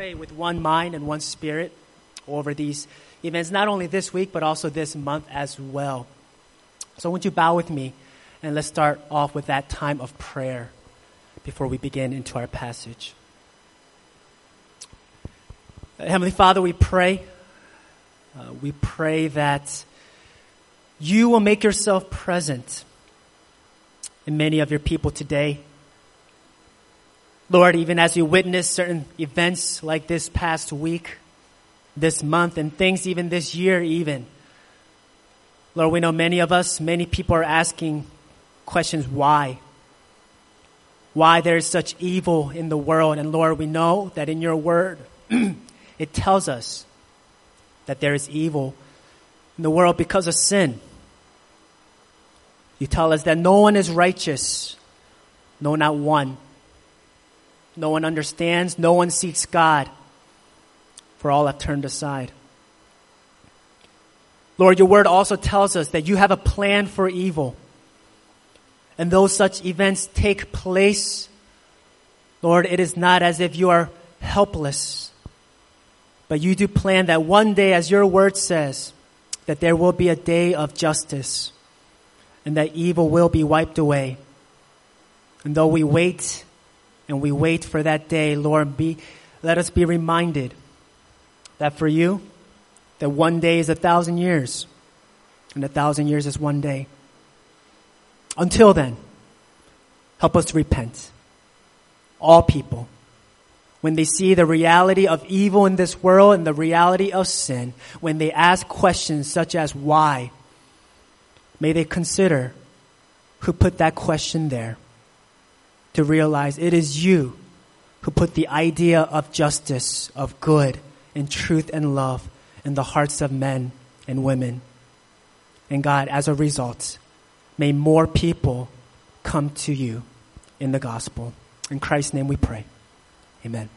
pray with one mind and one spirit over these events, not only this week, but also this month as well. So, would you bow with me and let's start off with that time of prayer before we begin into our passage. Heavenly Father, we pray. Uh, we pray that you will make yourself present in many of your people today. Lord, even as we witness certain events like this past week, this month, and things even this year, even. Lord, we know many of us, many people are asking questions why? Why there is such evil in the world. And Lord, we know that in your word, it tells us that there is evil in the world because of sin. You tell us that no one is righteous, no, not one. No one understands. No one seeks God. For all have turned aside. Lord, your word also tells us that you have a plan for evil. And though such events take place, Lord, it is not as if you are helpless. But you do plan that one day, as your word says, that there will be a day of justice and that evil will be wiped away. And though we wait and we wait for that day, Lord, be, let us be reminded that for you, that one day is a thousand years, and a thousand years is one day. Until then, help us repent. All people, when they see the reality of evil in this world and the reality of sin, when they ask questions such as why, may they consider who put that question there to realize it is you who put the idea of justice, of good, and truth and love in the hearts of men and women. And God, as a result, may more people come to you in the gospel. In Christ's name we pray. Amen.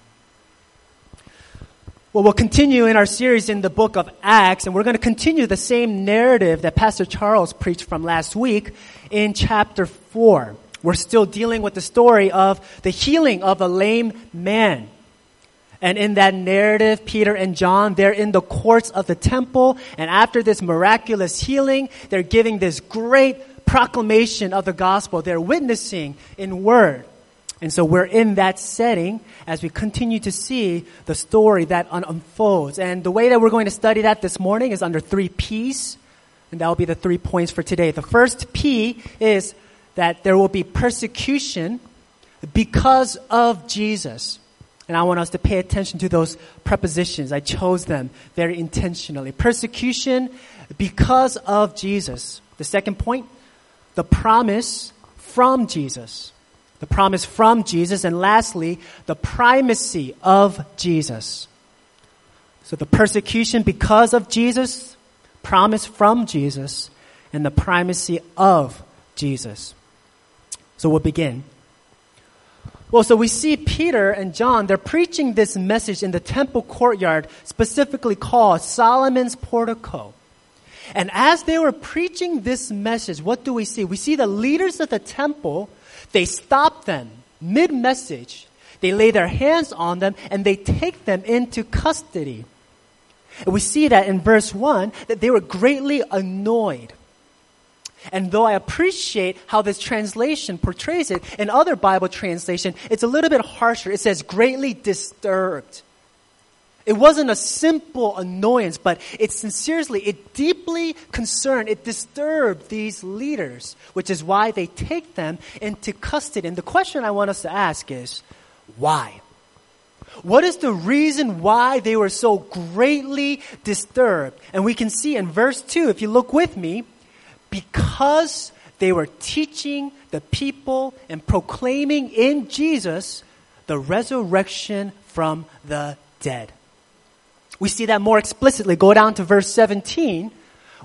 Well, we'll continue in our series in the book of Acts, and we're going to continue the same narrative that Pastor Charles preached from last week in chapter 4 we're still dealing with the story of the healing of a lame man. And in that narrative, Peter and John, they're in the courts of the temple. And after this miraculous healing, they're giving this great proclamation of the gospel. They're witnessing in word. And so we're in that setting as we continue to see the story that unfolds. And the way that we're going to study that this morning is under three P's. And that will be the three points for today. The first P is that there will be persecution because of Jesus. And I want us to pay attention to those prepositions. I chose them very intentionally. Persecution because of Jesus. The second point, the promise from Jesus. The promise from Jesus. And lastly, the primacy of Jesus. So the persecution because of Jesus, promise from Jesus, and the primacy of Jesus. So we'll begin. Well, so we see Peter and John, they're preaching this message in the temple courtyard, specifically called Solomon's portico. And as they were preaching this message, what do we see? We see the leaders of the temple, they stop them mid message. They lay their hands on them and they take them into custody. And we see that in verse 1 that they were greatly annoyed. And though I appreciate how this translation portrays it, in other Bible translation, it's a little bit harsher. It says greatly disturbed. It wasn't a simple annoyance, but it sincerely, it deeply concerned, it disturbed these leaders, which is why they take them into custody. And the question I want us to ask is, why? What is the reason why they were so greatly disturbed? And we can see in verse 2, if you look with me, because they were teaching the people and proclaiming in Jesus the resurrection from the dead. We see that more explicitly. Go down to verse 17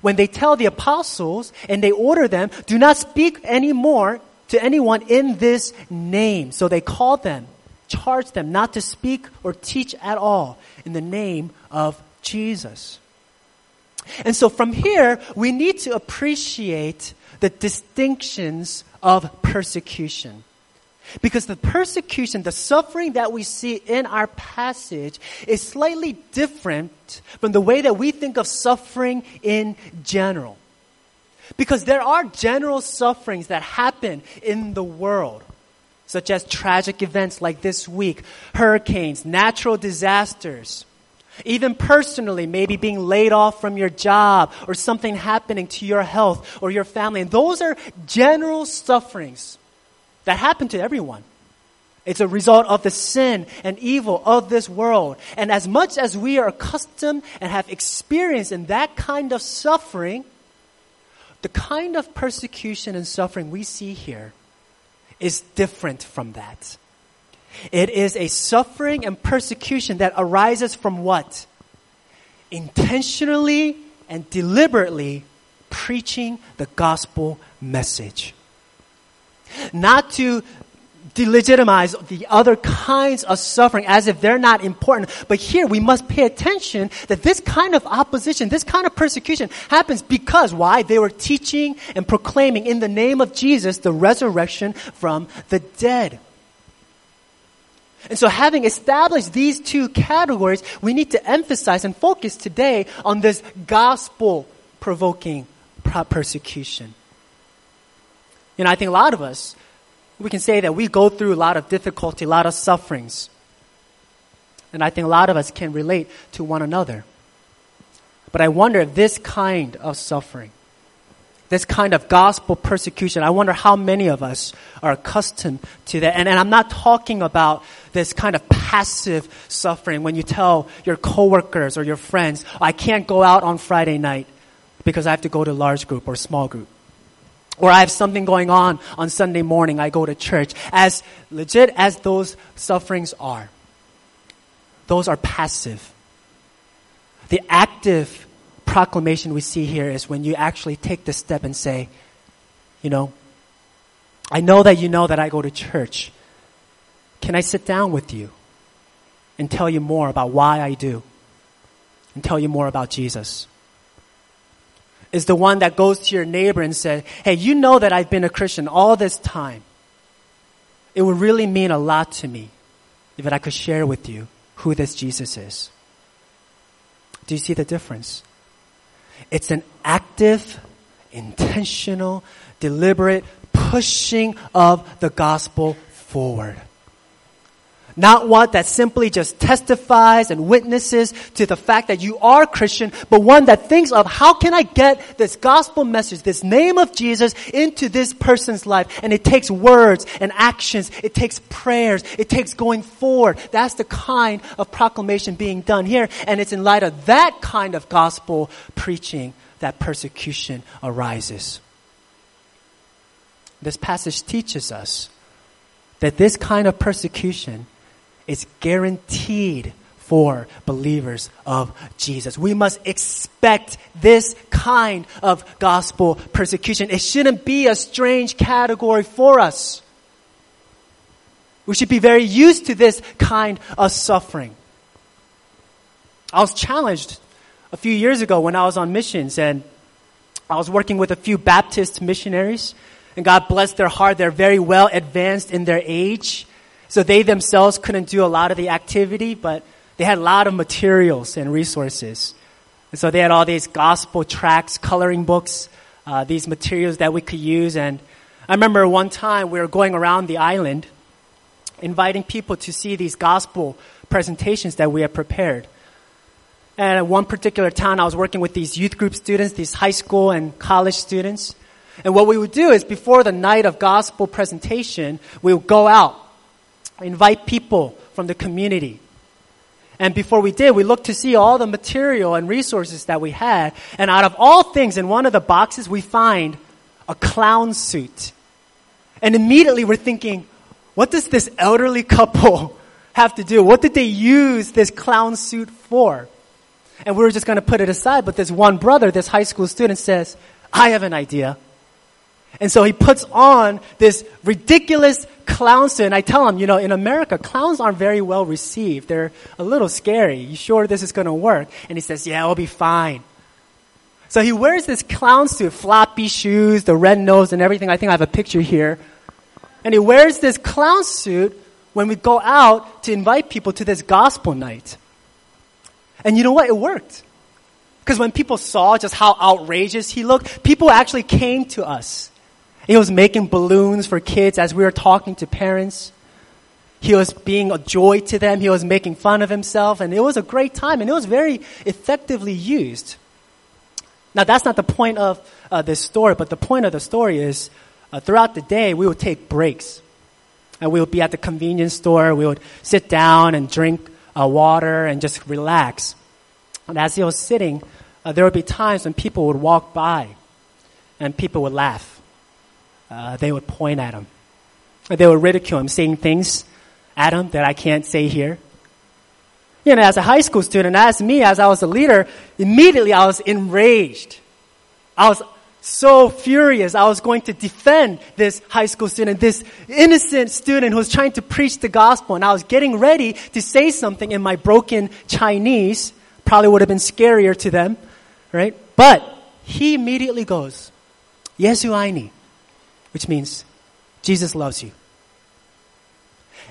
when they tell the apostles and they order them, do not speak anymore to anyone in this name. So they called them, charged them not to speak or teach at all in the name of Jesus. And so from here, we need to appreciate the distinctions of persecution. Because the persecution, the suffering that we see in our passage is slightly different from the way that we think of suffering in general. Because there are general sufferings that happen in the world, such as tragic events like this week, hurricanes, natural disasters, even personally, maybe being laid off from your job or something happening to your health or your family. And those are general sufferings that happen to everyone. It's a result of the sin and evil of this world. And as much as we are accustomed and have experience in that kind of suffering, the kind of persecution and suffering we see here is different from that. It is a suffering and persecution that arises from what? Intentionally and deliberately preaching the gospel message not to delegitimize the other kinds of suffering as if they're not important. But here we must pay attention that this kind of opposition, this kind of persecution happens because why? They were teaching and proclaiming in the name of Jesus the resurrection from the dead. And so having established these two categories, we need to emphasize and focus today on this gospel provoking persecution. You know, I think a lot of us, we can say that we go through a lot of difficulty, a lot of sufferings. And I think a lot of us can relate to one another. But I wonder if this kind of suffering, this kind of gospel persecution, I wonder how many of us are accustomed to that. And, and I'm not talking about this kind of passive suffering when you tell your coworkers or your friends, I can't go out on Friday night because I have to go to large group or small group or I have something going on on Sunday morning, I go to church. As legit as those sufferings are, those are passive. The active proclamation we see here is when you actually take the step and say, you know, I know that you know that I go to church. Can I sit down with you and tell you more about why I do? And tell you more about Jesus? is the one that goes to your neighbor and says, Hey, you know that I've been a Christian all this time. It would really mean a lot to me if I could share with you who this Jesus is. Do you see the difference? It's an active, intentional, deliberate pushing of the gospel forward. Not one that simply just testifies and witnesses to the fact that you are Christian, but one that thinks of how can I get this gospel message, this name of Jesus into this person's life? And it takes words and actions. It takes prayers. It takes going forward. That's the kind of proclamation being done here. And it's in light of that kind of gospel preaching that persecution arises. This passage teaches us that this kind of persecution is guaranteed for believers of Jesus. We must expect this kind of gospel persecution. It shouldn't be a strange category for us. We should be very used to this kind of suffering. I was challenged a few years ago when I was on missions and I was working with a few Baptist missionaries and God bless their heart. They're very well advanced in their age. So they themselves couldn't do a lot of the activity, but they had a lot of materials and resources. And so they had all these gospel tracts, coloring books, uh, these materials that we could use. And I remember one time we were going around the island inviting people to see these gospel presentations that we had prepared. And at one particular town, I was working with these youth group students, these high school and college students. And what we would do is before the night of gospel presentation, we would go out invite people from the community. And before we did, we looked to see all the material and resources that we had. And out of all things, in one of the boxes, we find a clown suit. And immediately we're thinking, what does this elderly couple have to do? What did they use this clown suit for? And we were just going to put it aside, but this one brother, this high school student says, I have an idea. And so he puts on this ridiculous clown suit. And I tell him, you know, in America, clowns aren't very well received. They're a little scary. You sure this is going to work? And he says, yeah, it'll be fine. So he wears this clown suit, floppy shoes, the red nose and everything. I think I have a picture here. And he wears this clown suit when we go out to invite people to this gospel night. And you know what? It worked. Because when people saw just how outrageous he looked, people actually came to us. He was making balloons for kids as we were talking to parents. He was being a joy to them. He was making fun of himself. And it was a great time. And it was very effectively used. Now, that's not the point of uh, this story, but the point of the story is uh, throughout the day, we would take breaks. And we would be at the convenience store. We would sit down and drink uh, water and just relax. And as he was sitting, uh, there would be times when people would walk by and people would laugh. Uh, they would point at him. They would ridicule him, saying things at him that I can't say here. You know, as a high school student, as me, as I was a leader, immediately I was enraged. I was so furious. I was going to defend this high school student, this innocent student who was trying to preach the gospel. And I was getting ready to say something in my broken Chinese. Probably would have been scarier to them right? But he immediately goes, Yesu aini, which means Jesus loves you.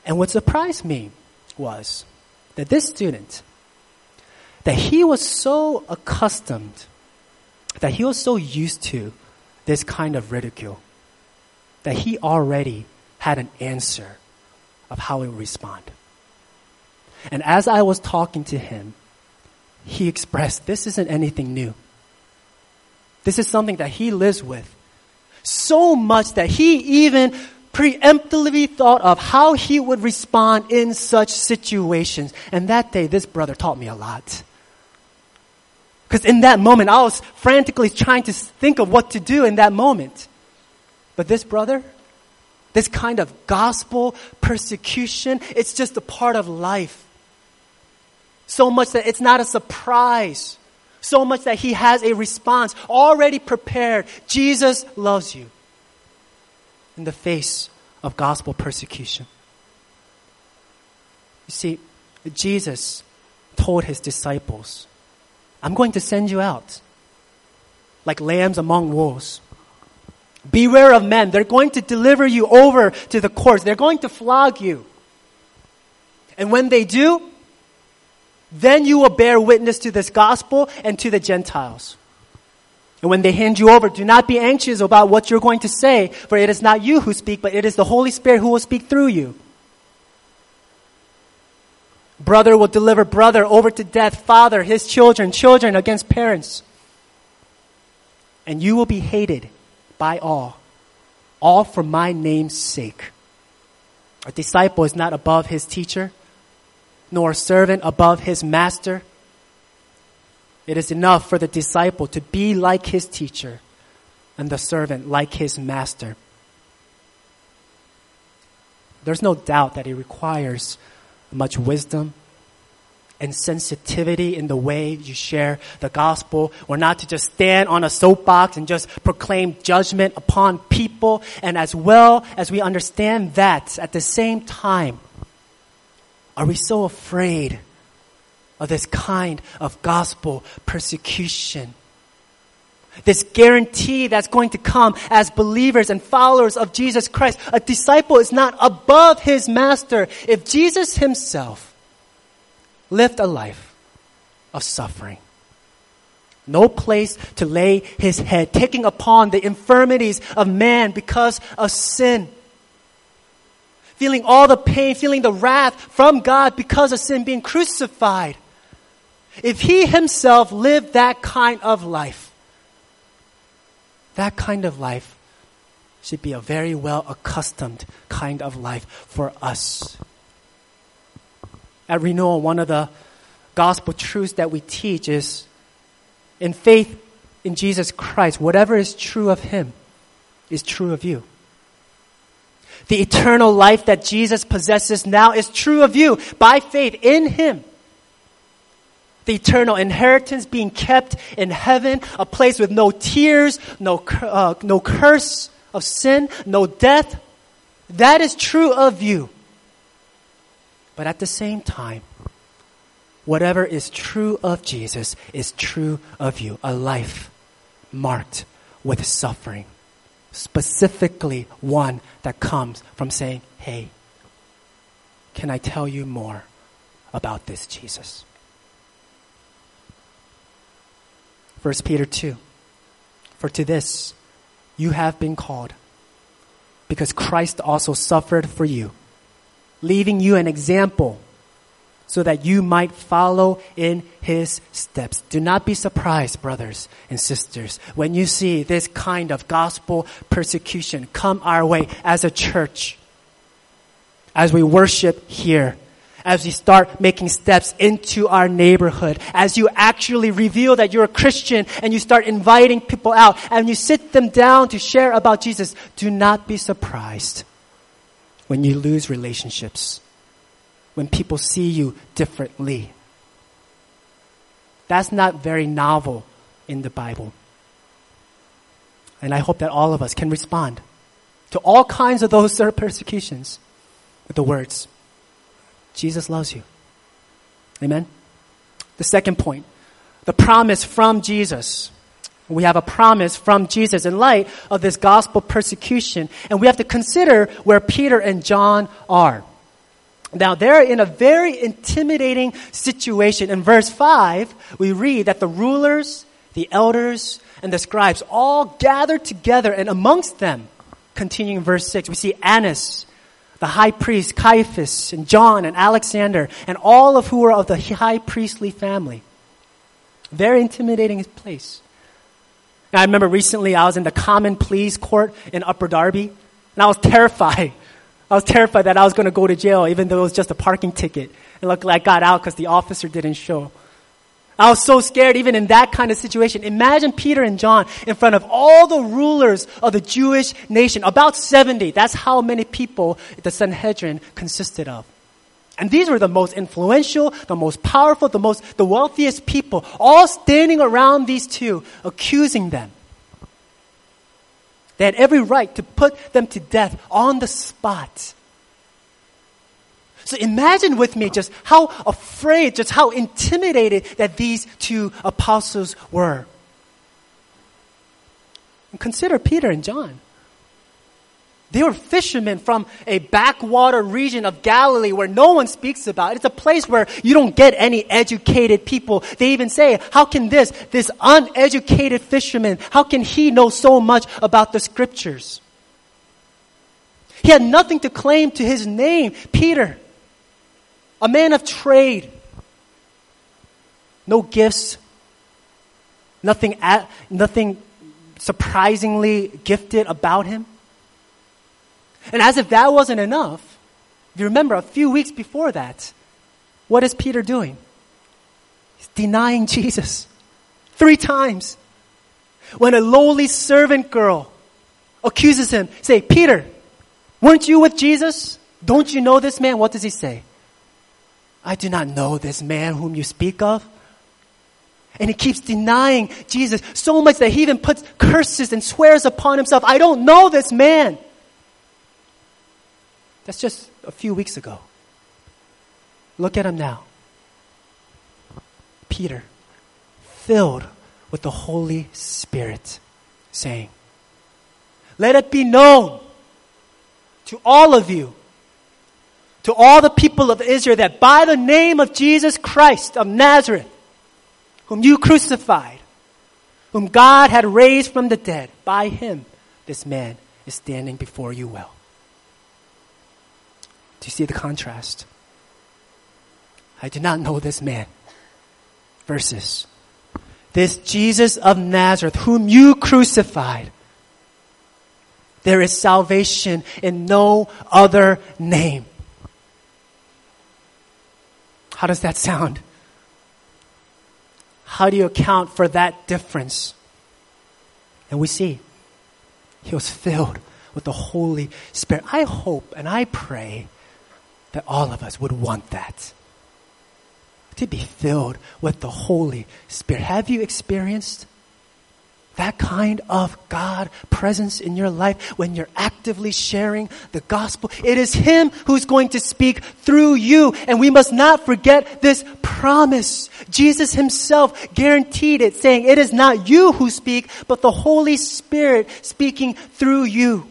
And what surprised me was that this student, that he was so accustomed, that he was so used to this kind of ridicule, that he already had an answer of how he would respond. And as I was talking to him, he expressed, this isn't anything new. This is something that he lives with. So much that he even preemptively thought of how he would respond in such situations. And that day, this brother taught me a lot. Because in that moment, I was frantically trying to think of what to do in that moment. But this brother, this kind of gospel persecution, it's just a part of life. So much that it's not a surprise. So much that he has a response already prepared. Jesus loves you in the face of gospel persecution. You see, Jesus told his disciples, I'm going to send you out like lambs among wolves. Beware of men. They're going to deliver you over to the courts. They're going to flog you. And when they do, then you will bear witness to this gospel and to the Gentiles. And when they hand you over, do not be anxious about what you're going to say, for it is not you who speak, but it is the Holy Spirit who will speak through you. Brother will deliver brother over to death, father, his children, children against parents. And you will be hated by all, all for my name's sake. A disciple is not above his teacher nor a servant above his master. It is enough for the disciple to be like his teacher and the servant like his master. There's no doubt that it requires much wisdom and sensitivity in the way you share the gospel, or not to just stand on a soapbox and just proclaim judgment upon people. And as well as we understand that, at the same time, are we so afraid of this kind of gospel persecution? This guarantee that's going to come as believers and followers of Jesus Christ. A disciple is not above his master. If Jesus himself lived a life of suffering, no place to lay his head, taking upon the infirmities of man because of sin feeling all the pain, feeling the wrath from God because of sin, being crucified. If he himself lived that kind of life, that kind of life should be a very well accustomed kind of life for us. At Renewal, one of the gospel truths that we teach is in faith in Jesus Christ, whatever is true of him is true of you. The eternal life that Jesus possesses now is true of you by faith in Him. The eternal inheritance being kept in heaven, a place with no tears, no, uh, no curse of sin, no death. That is true of you. But at the same time, whatever is true of Jesus is true of you. A life marked with suffering specifically one that comes from saying, Hey, can I tell you more about this Jesus? 1 Peter 2. For to this you have been called, because Christ also suffered for you, leaving you an example so that you might follow in his steps. Do not be surprised, brothers and sisters, when you see this kind of gospel persecution come our way as a church, as we worship here, as we start making steps into our neighborhood, as you actually reveal that you're a Christian and you start inviting people out and you sit them down to share about Jesus, do not be surprised when you lose relationships when people see you differently. That's not very novel in the Bible. And I hope that all of us can respond to all kinds of those persecutions with the words, Jesus loves you. Amen? The second point, the promise from Jesus. We have a promise from Jesus in light of this gospel persecution, and we have to consider where Peter and John are. Now, they're in a very intimidating situation. In verse 5, we read that the rulers, the elders, and the scribes all gathered together, and amongst them, continuing verse 6, we see Annas, the high priest, Caiaphas, and John, and Alexander, and all of who were of the high priestly family. Very intimidating place. Now, I remember recently I was in the common pleas court in Upper Darby, and I was terrified I was terrified that I was going to go to jail, even though it was just a parking ticket. And luckily I got out because the officer didn't show. I was so scared even in that kind of situation. Imagine Peter and John in front of all the rulers of the Jewish nation, about 70. That's how many people the Sanhedrin consisted of. And these were the most influential, the most powerful, the most, the wealthiest people, all standing around these two, accusing them. They had every right to put them to death on the spot. So imagine with me just how afraid, just how intimidated that these two apostles were. And consider Peter and John. They were fishermen from a backwater region of Galilee where no one speaks about. It's a place where you don't get any educated people. They even say, how can this, this uneducated fisherman, how can he know so much about the scriptures? He had nothing to claim to his name, Peter, a man of trade. No gifts, nothing, at, nothing surprisingly gifted about him. And as if that wasn't enough, if you remember a few weeks before that, what is Peter doing? He's denying Jesus three times. When a lowly servant girl accuses him, say, Peter, weren't you with Jesus? Don't you know this man? What does he say? I do not know this man whom you speak of. And he keeps denying Jesus so much that he even puts curses and swears upon himself. I don't know this man. That's just a few weeks ago. Look at him now. Peter, filled with the Holy Spirit, saying, Let it be known to all of you, to all the people of Israel, that by the name of Jesus Christ of Nazareth, whom you crucified, whom God had raised from the dead, by him this man is standing before you well. Do you see the contrast? I did not know this man. Verses. This Jesus of Nazareth, whom you crucified. There is salvation in no other name. How does that sound? How do you account for that difference? And we see he was filled with the Holy Spirit. I hope and I pray that all of us would want that. To be filled with the Holy Spirit. Have you experienced that kind of God presence in your life when you're actively sharing the gospel. It is Him who's going to speak through you. And we must not forget this promise. Jesus Himself guaranteed it saying, it is not you who speak, but the Holy Spirit speaking through you.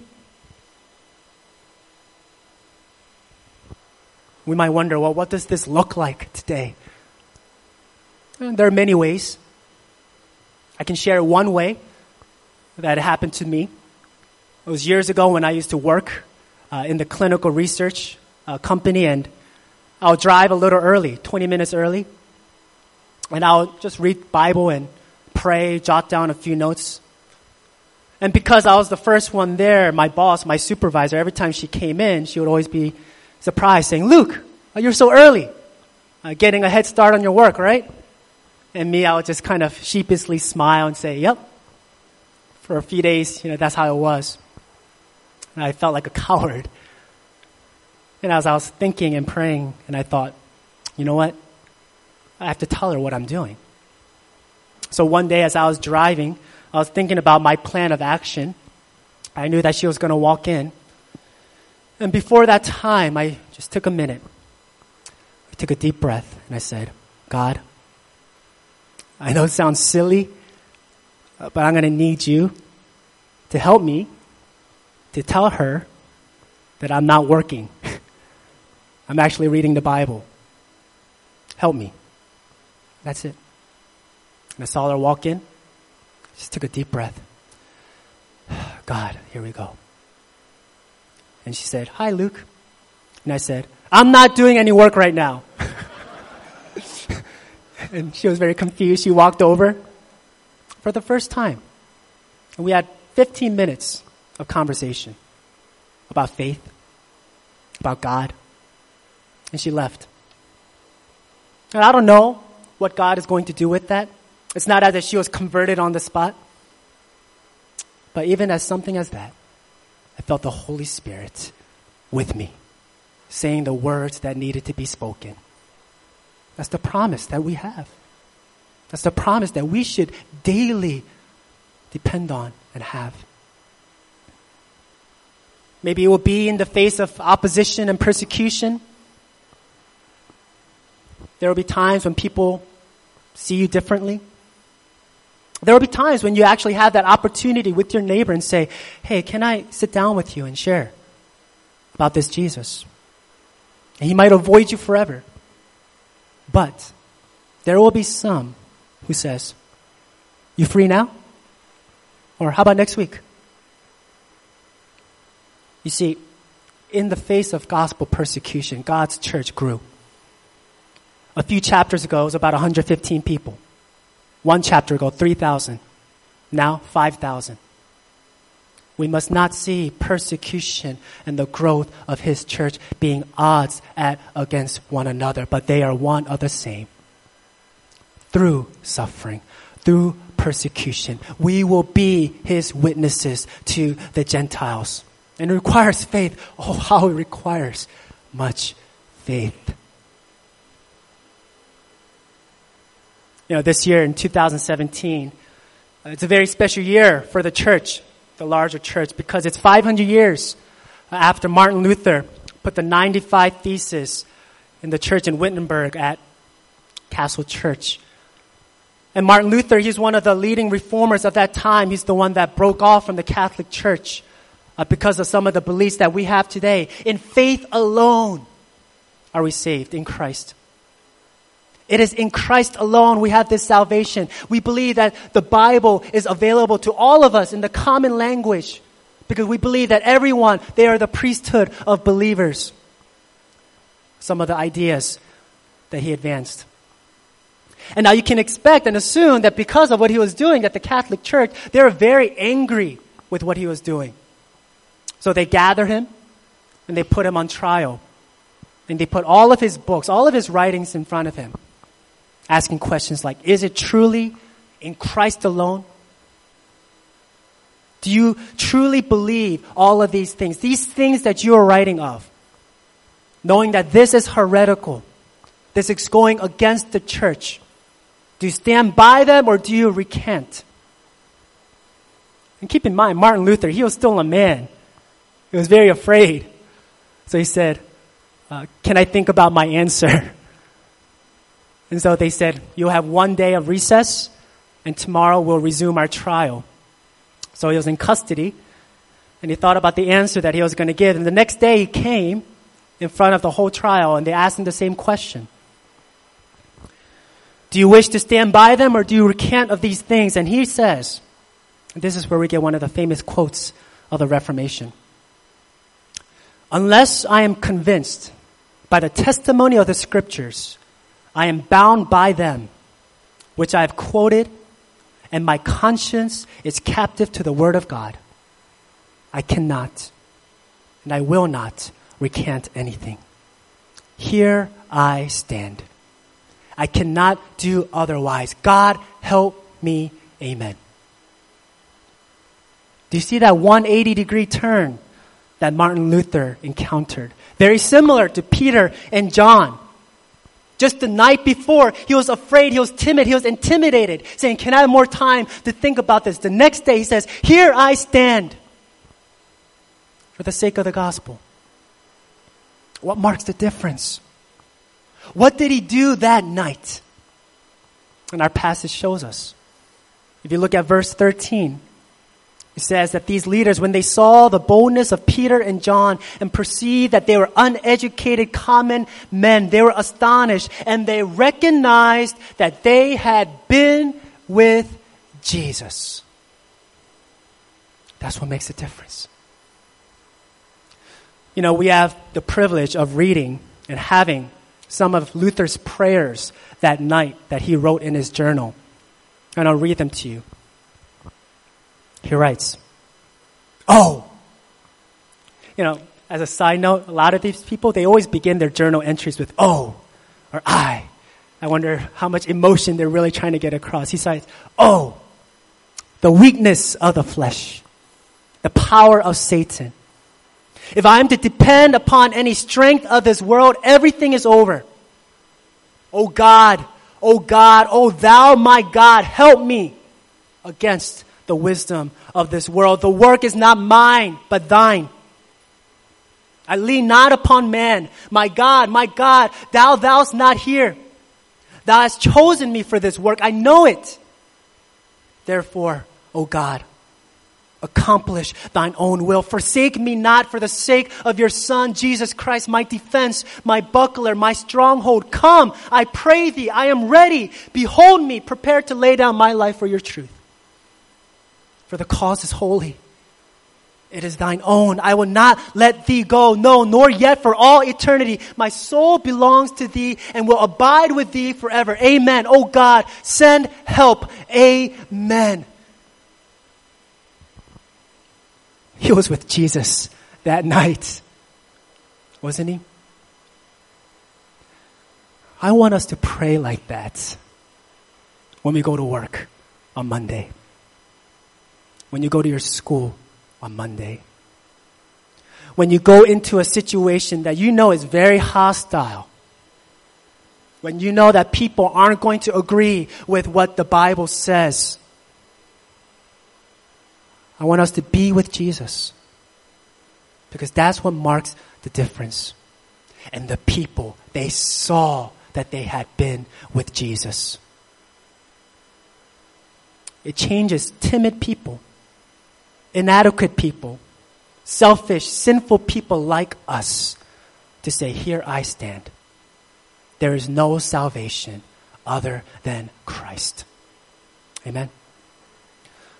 We might wonder, well, what does this look like today? And there are many ways. I can share one way that happened to me. It was years ago when I used to work uh, in the clinical research uh, company, and I'll drive a little early, 20 minutes early, and I'll just read Bible and pray, jot down a few notes. And because I was the first one there, my boss, my supervisor, every time she came in, she would always be surprised, saying, Luke, you're so early, uh, getting a head start on your work, right? And me, I would just kind of sheepishly smile and say, yep. For a few days, you know, that's how it was. And I felt like a coward. And as I was thinking and praying, and I thought, you know what? I have to tell her what I'm doing. So one day as I was driving, I was thinking about my plan of action. I knew that she was going to walk in. And before that time, I just took a minute. I took a deep breath and I said, God, I know it sounds silly, uh, but I'm going to need you to help me to tell her that I'm not working. I'm actually reading the Bible. Help me. That's it. And I saw her walk in. Just took a deep breath. God, here we go. And she said, Hi, Luke. And I said, I'm not doing any work right now. and she was very confused. She walked over for the first time. And we had 15 minutes of conversation about faith, about God. And she left. And I don't know what God is going to do with that. It's not as if she was converted on the spot. But even as something as that, felt the Holy Spirit with me, saying the words that needed to be spoken. That's the promise that we have. That's the promise that we should daily depend on and have. Maybe it will be in the face of opposition and persecution. There will be times when people see you differently. There will be times when you actually have that opportunity with your neighbor and say, Hey, can I sit down with you and share about this Jesus? And he might avoid you forever. But there will be some who says, You free now? Or how about next week? You see, in the face of gospel persecution, God's church grew. A few chapters ago, it was about 115 people. One chapter ago, 3,000. Now, 5,000. We must not see persecution and the growth of his church being odds at against one another, but they are one of the same. Through suffering, through persecution, we will be his witnesses to the Gentiles. And it requires faith. Oh, how it requires much faith. You know, this year in 2017, it's a very special year for the church the larger church because it's 500 years after Martin Luther put the 95 Theses in the church in Wittenberg at Castle Church. And Martin Luther, he's one of the leading reformers of that time. He's the one that broke off from the Catholic Church uh, because of some of the beliefs that we have today. In faith alone are we saved in Christ. It is in Christ alone we have this salvation. We believe that the Bible is available to all of us in the common language because we believe that everyone, they are the priesthood of believers. Some of the ideas that he advanced. And now you can expect and assume that because of what he was doing at the Catholic Church, they were very angry with what he was doing. So they gather him and they put him on trial. And they put all of his books, all of his writings in front of him asking questions like, is it truly in Christ alone? Do you truly believe all of these things? These things that you are writing of, knowing that this is heretical, this is going against the church. Do you stand by them or do you recant? And keep in mind, Martin Luther, he was still a man. He was very afraid. So he said, uh, Can I think about my answer? And so they said, You'll have one day of recess, and tomorrow we'll resume our trial. So he was in custody, and he thought about the answer that he was going to give. And the next day he came in front of the whole trial, and they asked him the same question Do you wish to stand by them, or do you recant of these things? And he says, and this is where we get one of the famous quotes of the Reformation. Unless I am convinced by the testimony of the scriptures, I am bound by them, which I have quoted, and my conscience is captive to the word of God. I cannot, and I will not recant anything. Here I stand. I cannot do otherwise. God help me. Amen. Do you see that 180 degree turn that Martin Luther encountered? Very similar to Peter and John. Just the night before, he was afraid, he was timid, he was intimidated, saying, Can I have more time to think about this? The next day, he says, Here I stand for the sake of the gospel. What marks the difference? What did he do that night? And our passage shows us. If you look at verse 13, it says that these leaders, when they saw the boldness of Peter and John and perceived that they were uneducated common men, they were astonished and they recognized that they had been with Jesus. That's what makes a difference. You know, we have the privilege of reading and having some of Luther's prayers that night that he wrote in his journal. And I'll read them to you. He writes, Oh! You know, as a side note, a lot of these people, they always begin their journal entries with Oh or I. I wonder how much emotion they're really trying to get across. He says, Oh, the weakness of the flesh, the power of Satan. If I am to depend upon any strength of this world, everything is over. Oh God, oh God, oh thou my God, help me against the wisdom of this world. The work is not mine, but thine. I lean not upon man. My God, my God, thou thou'st not here. Thou hast chosen me for this work. I know it. Therefore, O God, accomplish thine own will. Forsake me not for the sake of your Son, Jesus Christ, my defense, my buckler, my stronghold. Come, I pray thee, I am ready. Behold me, prepared to lay down my life for your truth for the cause is holy. It is thine own. I will not let thee go. No, nor yet for all eternity. My soul belongs to thee and will abide with thee forever. Amen. Oh God, send help. Amen. He was with Jesus that night, wasn't he? I want us to pray like that when we go to work on Monday when you go to your school on Monday. When you go into a situation that you know is very hostile. When you know that people aren't going to agree with what the Bible says. I want us to be with Jesus. Because that's what marks the difference. And the people, they saw that they had been with Jesus. It changes timid people inadequate people, selfish, sinful people like us to say, Here I stand. There is no salvation other than Christ. Amen.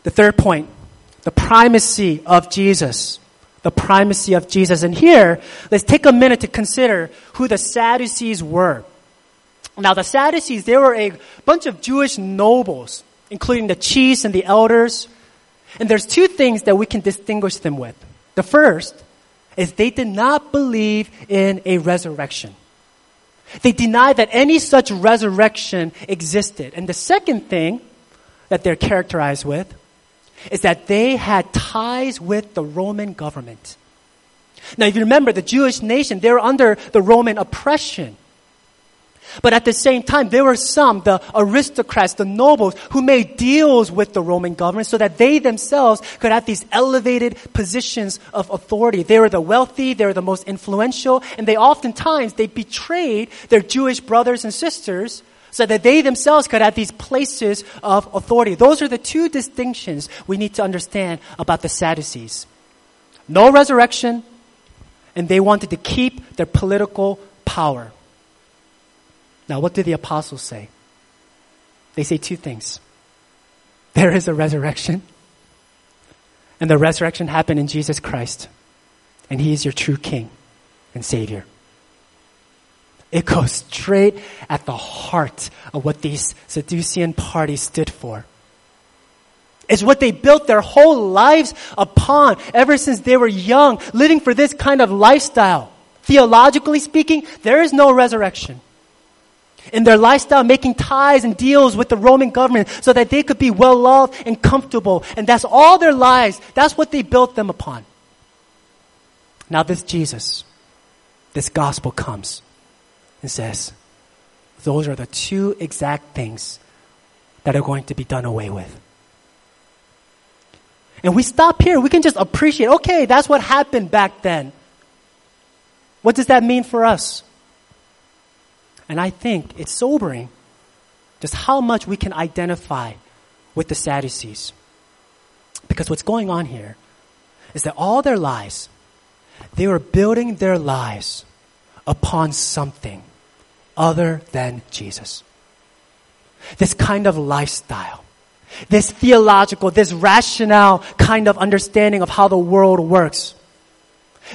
The third point, the primacy of Jesus. The primacy of Jesus. And here, let's take a minute to consider who the Sadducees were. Now, the Sadducees, they were a bunch of Jewish nobles, including the chiefs and the elders. And there's two things that we can distinguish them with. The first is they did not believe in a resurrection. They denied that any such resurrection existed. And the second thing that they're characterized with is that they had ties with the Roman government. Now, if you remember, the Jewish nation, they were under the Roman oppression. But at the same time, there were some, the aristocrats, the nobles, who made deals with the Roman government so that they themselves could have these elevated positions of authority. They were the wealthy, they were the most influential, and they oftentimes, they betrayed their Jewish brothers and sisters so that they themselves could have these places of authority. Those are the two distinctions we need to understand about the Sadducees. No resurrection, and they wanted to keep their political power. Now, what do the apostles say? They say two things. There is a resurrection, and the resurrection happened in Jesus Christ, and He is your true King and Savior. It goes straight at the heart of what these Sadducean parties stood for. It's what they built their whole lives upon ever since they were young, living for this kind of lifestyle. Theologically speaking, there is no resurrection in their lifestyle, making ties and deals with the Roman government so that they could be well loved and comfortable. And that's all their lives. That's what they built them upon. Now, this Jesus, this gospel comes and says, those are the two exact things that are going to be done away with. And we stop here. We can just appreciate, okay, that's what happened back then. What does that mean for us? And I think it's sobering just how much we can identify with the Sadducees. Because what's going on here is that all their lives, they were building their lives upon something other than Jesus. This kind of lifestyle, this theological, this rationale kind of understanding of how the world works.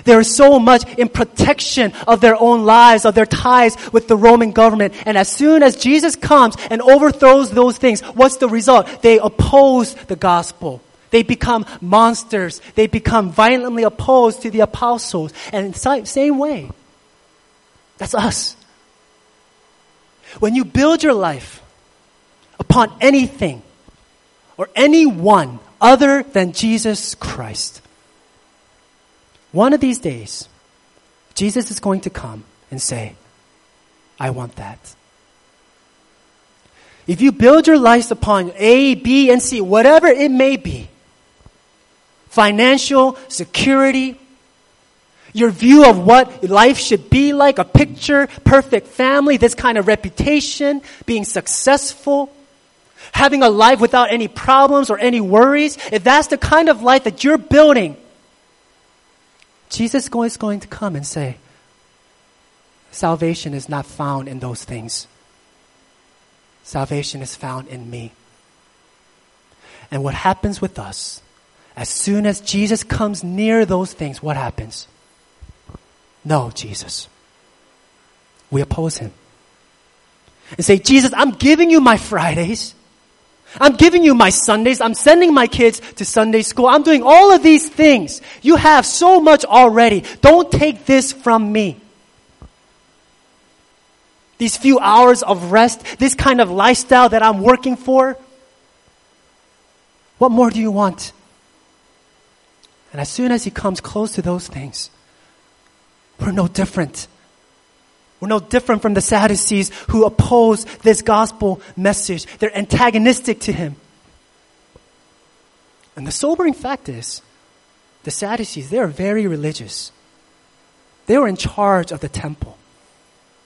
They are so much in protection of their own lives, of their ties with the Roman government. And as soon as Jesus comes and overthrows those things, what's the result? They oppose the gospel. They become monsters. They become violently opposed to the apostles. And same way, that's us. When you build your life upon anything or anyone other than Jesus Christ, one of these days, Jesus is going to come and say, I want that. If you build your life upon A, B, and C, whatever it may be, financial, security, your view of what life should be like, a picture, perfect family, this kind of reputation, being successful, having a life without any problems or any worries, if that's the kind of life that you're building, Jesus is going to come and say, Salvation is not found in those things. Salvation is found in me. And what happens with us, as soon as Jesus comes near those things, what happens? No, Jesus. We oppose him. And say, Jesus, I'm giving you my Fridays. I'm giving you my Sundays. I'm sending my kids to Sunday school. I'm doing all of these things. You have so much already. Don't take this from me. These few hours of rest, this kind of lifestyle that I'm working for. What more do you want? And as soon as he comes close to those things, we're no different. We're no different from the Sadducees who oppose this gospel message. They're antagonistic to him. And the sobering fact is, the Sadducees, they are very religious. They were in charge of the temple.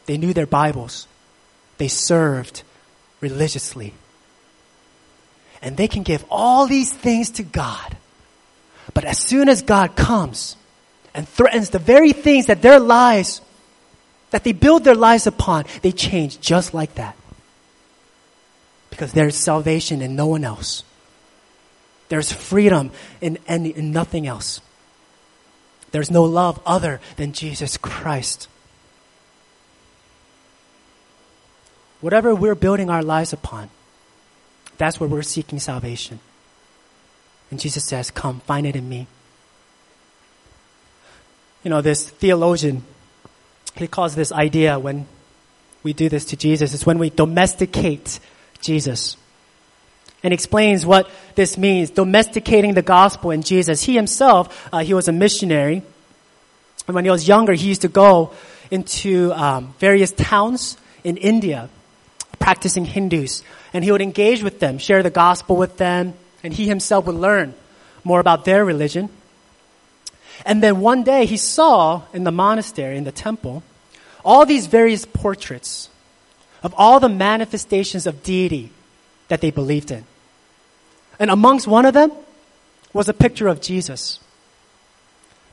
They knew their Bibles. They served religiously. And they can give all these things to God. But as soon as God comes and threatens the very things that their lives that they build their lives upon, they change just like that. Because there's salvation in no one else. There's freedom in, in, in nothing else. There's no love other than Jesus Christ. Whatever we're building our lives upon, that's where we're seeking salvation. And Jesus says, Come, find it in me. You know, this theologian he calls this idea when we do this to Jesus, it's when we domesticate Jesus. And explains what this means, domesticating the gospel in Jesus. He himself, uh, he was a missionary. And when he was younger, he used to go into um, various towns in India, practicing Hindus, and he would engage with them, share the gospel with them, and he himself would learn more about their religion. And then one day he saw in the monastery, in the temple, all these various portraits of all the manifestations of deity that they believed in. And amongst one of them was a picture of Jesus.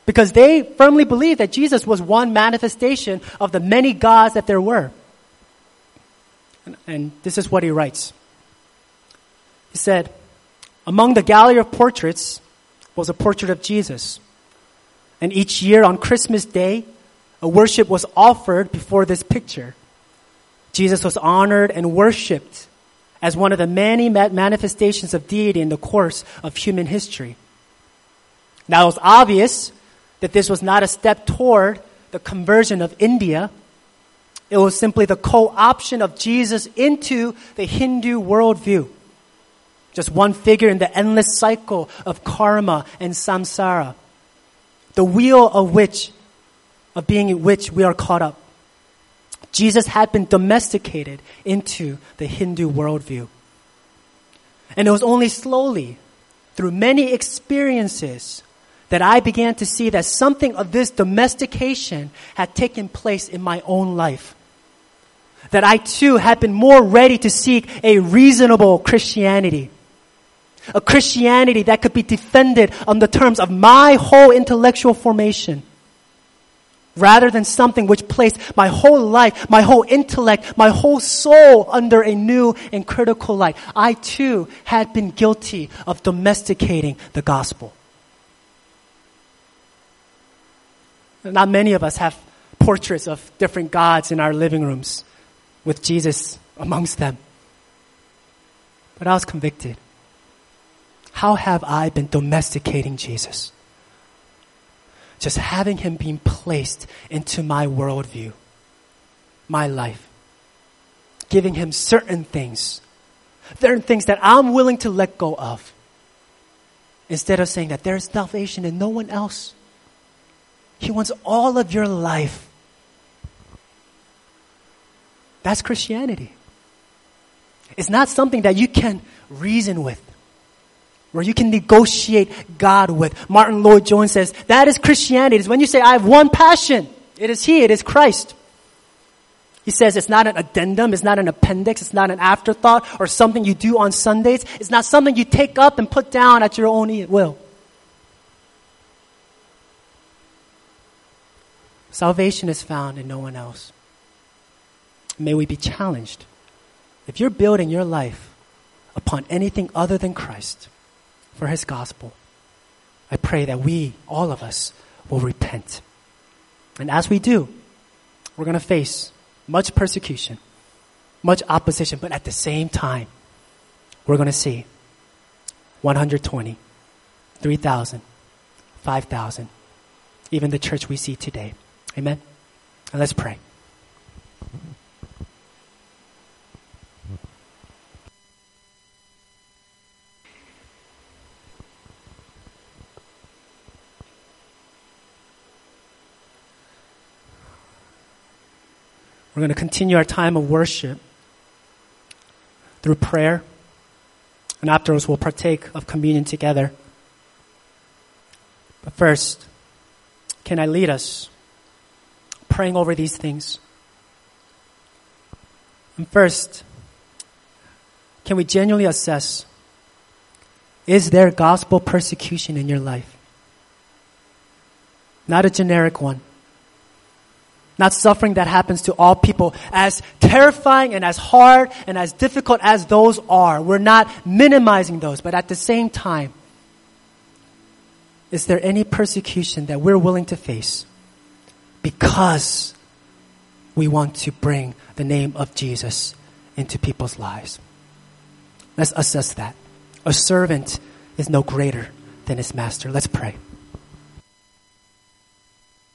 Because they firmly believed that Jesus was one manifestation of the many gods that there were. And, this is what he writes. He said, Among the gallery of portraits was a portrait of Jesus. And each year on Christmas Day, a worship was offered before this picture. Jesus was honored and worshiped as one of the many manifestations of deity in the course of human history. Now it was obvious that this was not a step toward the conversion of India. It was simply the co-option of Jesus into the Hindu worldview. Just one figure in the endless cycle of karma and samsara the wheel of which, of being in which we are caught up. Jesus had been domesticated into the Hindu worldview. And it was only slowly, through many experiences, that I began to see that something of this domestication had taken place in my own life. That I too had been more ready to seek a reasonable Christianity a Christianity that could be defended on the terms of my whole intellectual formation. Rather than something which placed my whole life, my whole intellect, my whole soul under a new and critical light. I too had been guilty of domesticating the gospel. Not many of us have portraits of different gods in our living rooms with Jesus amongst them. But I was convicted. How have I been domesticating Jesus? Just having him being placed into my worldview, my life, giving him certain things, certain things that I'm willing to let go of, instead of saying that there's salvation in no one else. He wants all of your life. That's Christianity. It's not something that you can reason with where you can negotiate God with. Martyn Lloyd-Jones says, that is Christianity. It's when you say, I have one passion. It is He, it is Christ. He says it's not an addendum, it's not an appendix, it's not an afterthought or something you do on Sundays. It's not something you take up and put down at your own will. Salvation is found in no one else. May we be challenged. If you're building your life upon anything other than Christ, for His gospel. I pray that we, all of us, will repent. And as we do, we're going to face much persecution, much opposition, but at the same time, we're going to see 120, 3,000, 5,000, even the church we see today. Amen? And let's pray. We're going to continue our time of worship through prayer. And afterwards, we'll partake of communion together. But first, can I lead us praying over these things? And first, can we genuinely assess is there gospel persecution in your life? Not a generic one not suffering that happens to all people. As terrifying and as hard and as difficult as those are, we're not minimizing those, but at the same time, is there any persecution that we're willing to face because we want to bring the name of Jesus into people's lives? Let's assess that. A servant is no greater than his master. Let's pray.